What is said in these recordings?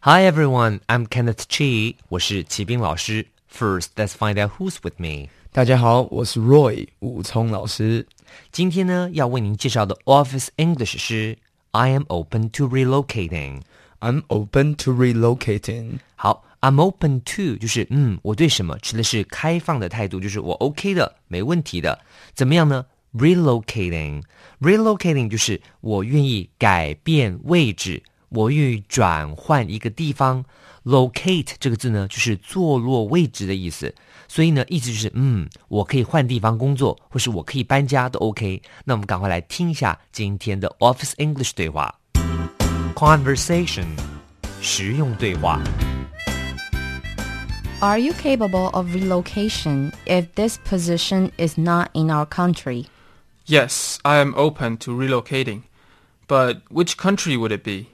Hi everyone, I'm Kenneth Chi. 我是齐斌老师。First, let's find out who's with me. 大家好，我是 Roy 武聪老师。今天呢，要为您介绍的 Office English 是 I am open to relocating。 I'm open to relocating. 好，I'm open to 就是嗯，我对什么持的是开放的态度，就是我 OK 的，没问题的。怎么样呢？Relocating，relocating 就是我愿意改变位置， 我欲转换一个地方。Locate 这个字呢，就是坐落位置的意思，所以呢，意思就是嗯，我可以换地方工作，或是我可以搬家都 OK。那我们赶快来听一下今天的 Office English 对话，Conversation，实用对话。Are you capable of relocation if this position is not in our country? Yes, I am open to relocating. But which country would it be?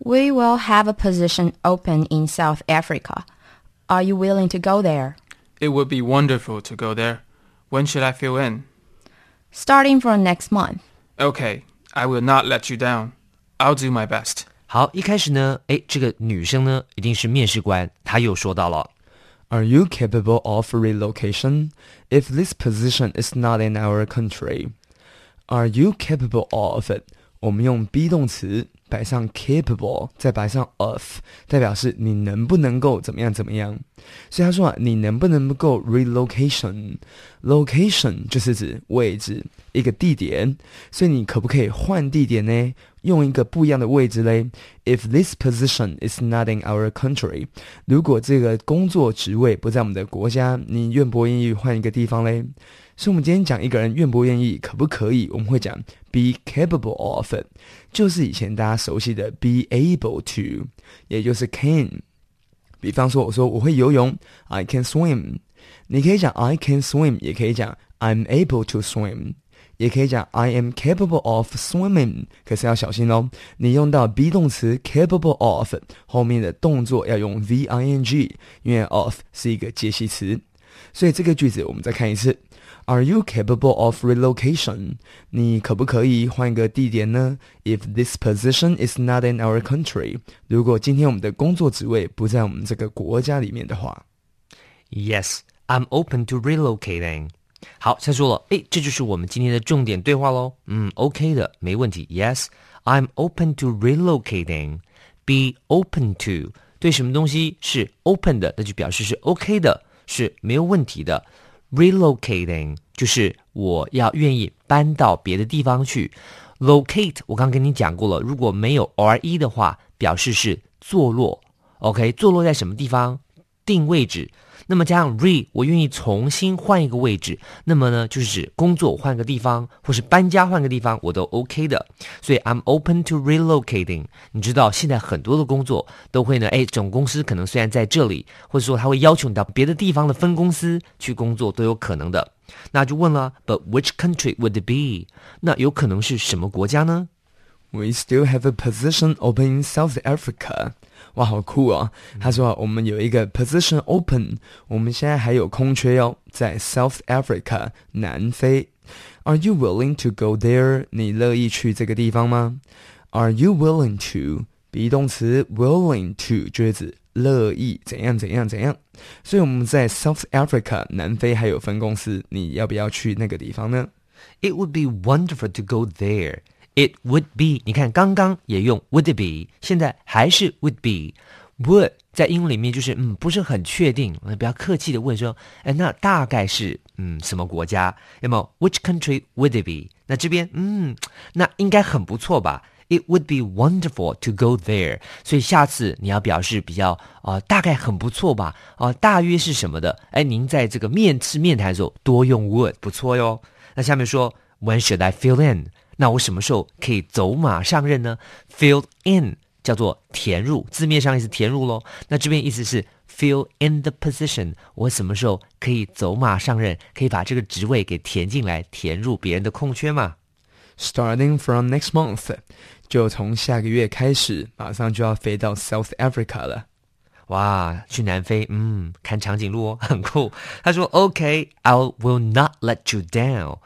We will have a position open in South Africa. Are you willing to go there? It would be wonderful to go there. When should I fill in? Starting from next month. Okay, I will not let you down. I'll do my best. 好，一开始呢，哎，这个女生呢，一定是面试官，她又说到了， Are you capable of relocation if this position is not in our country? Are you capable of it? 我们用 be 动词 摆上 capable，再摆上 of，代表是你能不能够怎么样怎么样。所以他说啊，你能不能够 relocation？location 就是指位置，一个地点。所以你可不可以换地点呢？用一个不一样的位置嘞？If this position is not in our country，如果这个工作职位不在我们的国家，你愿不愿意换一个地方嘞？所以，我们今天讲一个人愿不愿意，可不可以，我们会讲 be capable of it，就是以前大家熟悉的 be able to，也就是 can。比方说，我说我会游泳，I can swim。你可以讲 I can swim，也可以讲 I'm able to swim。也可以讲 I am capable of swimming，可是要小心哦。你用到 be 动词 capable of 后面的动作要用 v i n g，因为 of 是一个介系词。所以这个句子我们再看一次 ：Are you capable of relocation？你可不可以换一个地点呢？If this position is not in our country，如果今天我们的工作职位不在我们这个国家里面的话 Yes, I'm open to relocating. 好，他说了，诶，这就是我们今天的重点对话喽。嗯，OK 的，没问题。Yes, I'm open to relocating. Be open to 对什么东西是 open 的，那就表示是 OK 的，是没有问题的。 Relocating 就是我要愿意搬到别的地方去。Locate 我刚跟你讲过了，如果没有 r e 的话，表示是坐落。OK，坐落在什么地方？定位置。那么加上 re，我愿意重新换一个位置，那么呢，就是指工作换个地方，或是搬家换个地方，我都 OK 的。所以 I'm open to relocating。你知道现在很多的工作都会呢，哎，总公司可能虽然在这里，或者说他会要求你到别的地方的分公司去工作都有可能的。那就问了，But which country would it be？那有可能是什么国家呢？We still have a position open in South Africa。哇，好酷哦！他说我们有一个 position open，我们现在还有空缺哟，在 South Africa 南非。Are you willing to go there？你乐意去这个地方吗？Are you willing to be 动词 willing to 就是乐意怎样怎样怎样。所以我们在 South Africa 南非还有分公司，你要不要去那个地方呢？It would be wonderful to go there. It would be，你看刚刚也用 would be，现在还是 would be。Would 在英文里面就是嗯不是很确定，那比较客气的问说，哎那大概是嗯什么国家？那么 which country would be？那这边嗯那应该很不错吧？It would be wonderful to go there。所以下次你要表示比较啊大概很不错吧啊大约是什么的？哎您在这个面吃面谈的时候多用 would 不错哟。那下面说 When should I fill in？那我什么时候可以走马上任呢？Fill in 叫做填入，字面上意思填入喽。那这边意思是 fill in the position，我什么时候可以走马上任，可以把这个职位给填进来，填入别人的空缺嘛？Starting from next month，就从下个月开始，马上就要飞到 South Africa 了。哇，去南非，嗯，看长颈鹿哦，很酷。他说：“OK，I、will not let you down，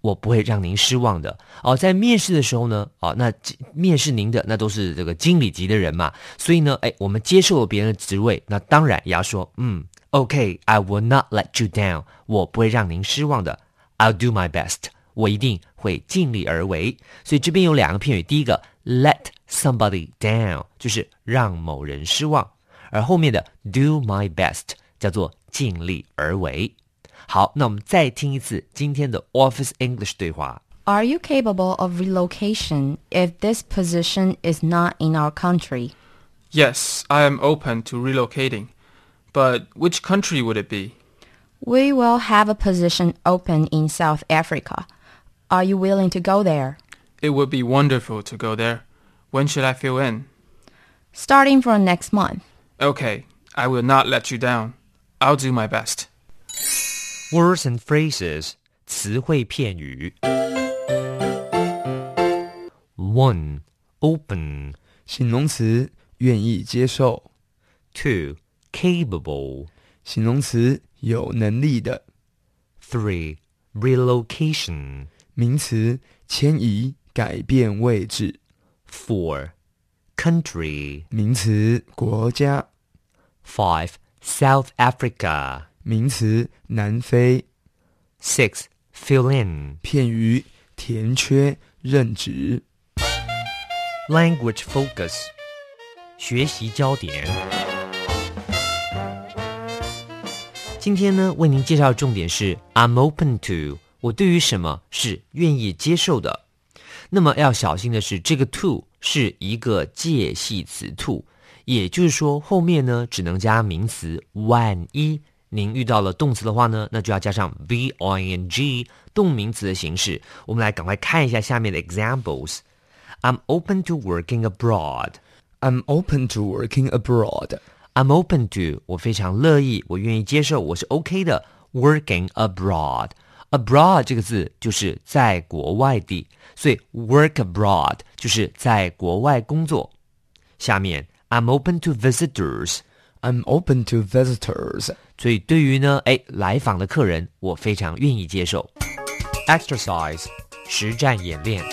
我不会让您失望的。”哦，在面试的时候呢，哦，那面试您的那都是这个经理级的人嘛，所以呢，哎，我们接受了别人的职位，那当然也要说，嗯，OK，I、will not let you down，我不会让您失望的。I'll do my best，我一定会尽力而为。所以这边有两个片语，第一个 let somebody down，就是让某人失望。而后面的 do my best 叫做尽力而为。好，那我们再听一次今天的 Office English 对话。 Are you capable of relocation if this position is not in our country? Yes, I am open to relocating. But which country would it be? We will have a position open in South Africa. Are you willing to go there? It would be wonderful to go there. When should I fill in? Starting from next month. Okay, I will not let you down. I'll do my best. Words and phrases 词汇片语。One open 形容词愿意接受， two capable 形容词有能力的， three relocation 名词迁移、改变位置， four country 名词国家， five South Africa 名词南非，six fill in 片语填缺、任职。language focus 学习焦点。今天呢，为您介绍的重点是 I'm open to，我对于什么是愿意接受的。那么要小心的是，这个 to 是一个介系词 to，也就是说后面呢只能加名词。万一您遇到了动词的话呢，那就要加上 v i n g 动名词的形式。我们来赶快看一下下面的 examples。I'm open to working abroad. I'm open to working abroad. I'm open to，我非常乐意，我愿意接受，我是 OK 的。Working abroad, abroad 这个字就是在国外地，所以 work abroad 就是在国外工作。下面 I'm open to visitors， I'm open to visitors. 所以对于呢，哎，来访的客人，我非常愿意接受。Exercise，实战演练。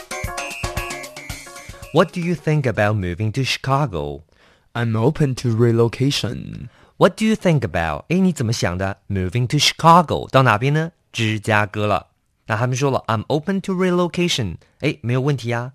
What do you think about moving to Chicago? I'm open to relocation. What do you think about？哎，你怎么想的？Moving to Chicago 到哪边呢？芝加哥了。那他们说了，I'm open to relocation。哎，没有问题啊。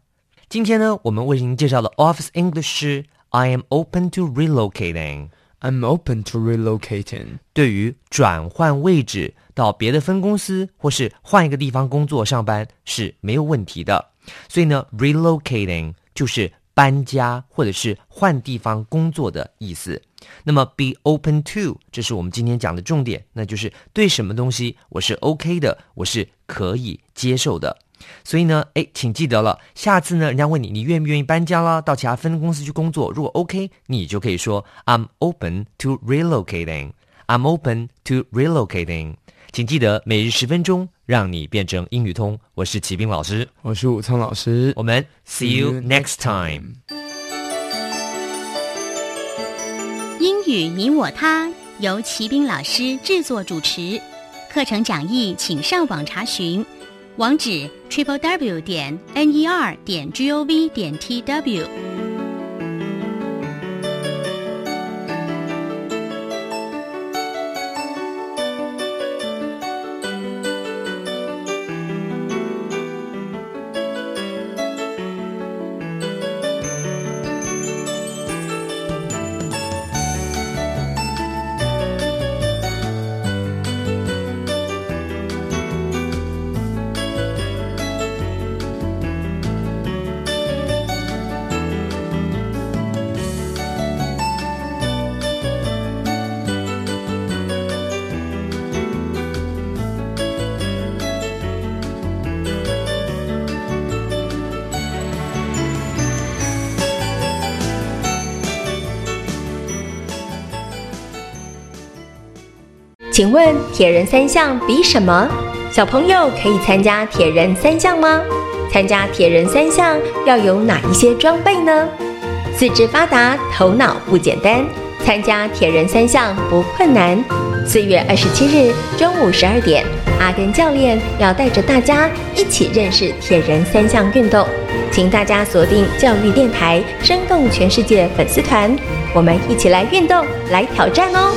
今天呢，我们为您介绍的 Office English 是 I am open to relocating。 I'm open to relocating. 对于转换位置到别的分公司或是换一个地方工作上班是没有问题的。所以呢，relocating 就是搬家或者是换地方工作的意思。那么 be open to，这是我们今天讲的重点，那就是对什么东西我是 OK 的，我是可以接受的。所以呢，哎，请记得了，下次呢，人家问你你愿不愿意搬家啦，到其他分公司去工作，如果 OK，你就可以说 I'm open to relocating。I'm open to relocating。请记得每日十分钟，让你变成英语通。我是齐兵老师，我是武聪老师我。们 see you next time。英语你我他由齐兵老师制作主持，课程讲义请上网查询，网址 triple w 点 n e r 点 g o v 点 t w。请问铁人三项比什么？小朋友可以参加铁人三项吗？参加铁人三项要有哪一些装备呢？四肢发达，头脑不简单，参加铁人三项不困难。四月二十七日中午十二点，阿根教练要带着大家一起认识铁人三项运动，请大家锁定教育电台“生动全世界”粉丝团，我们一起来运动，来挑战哦！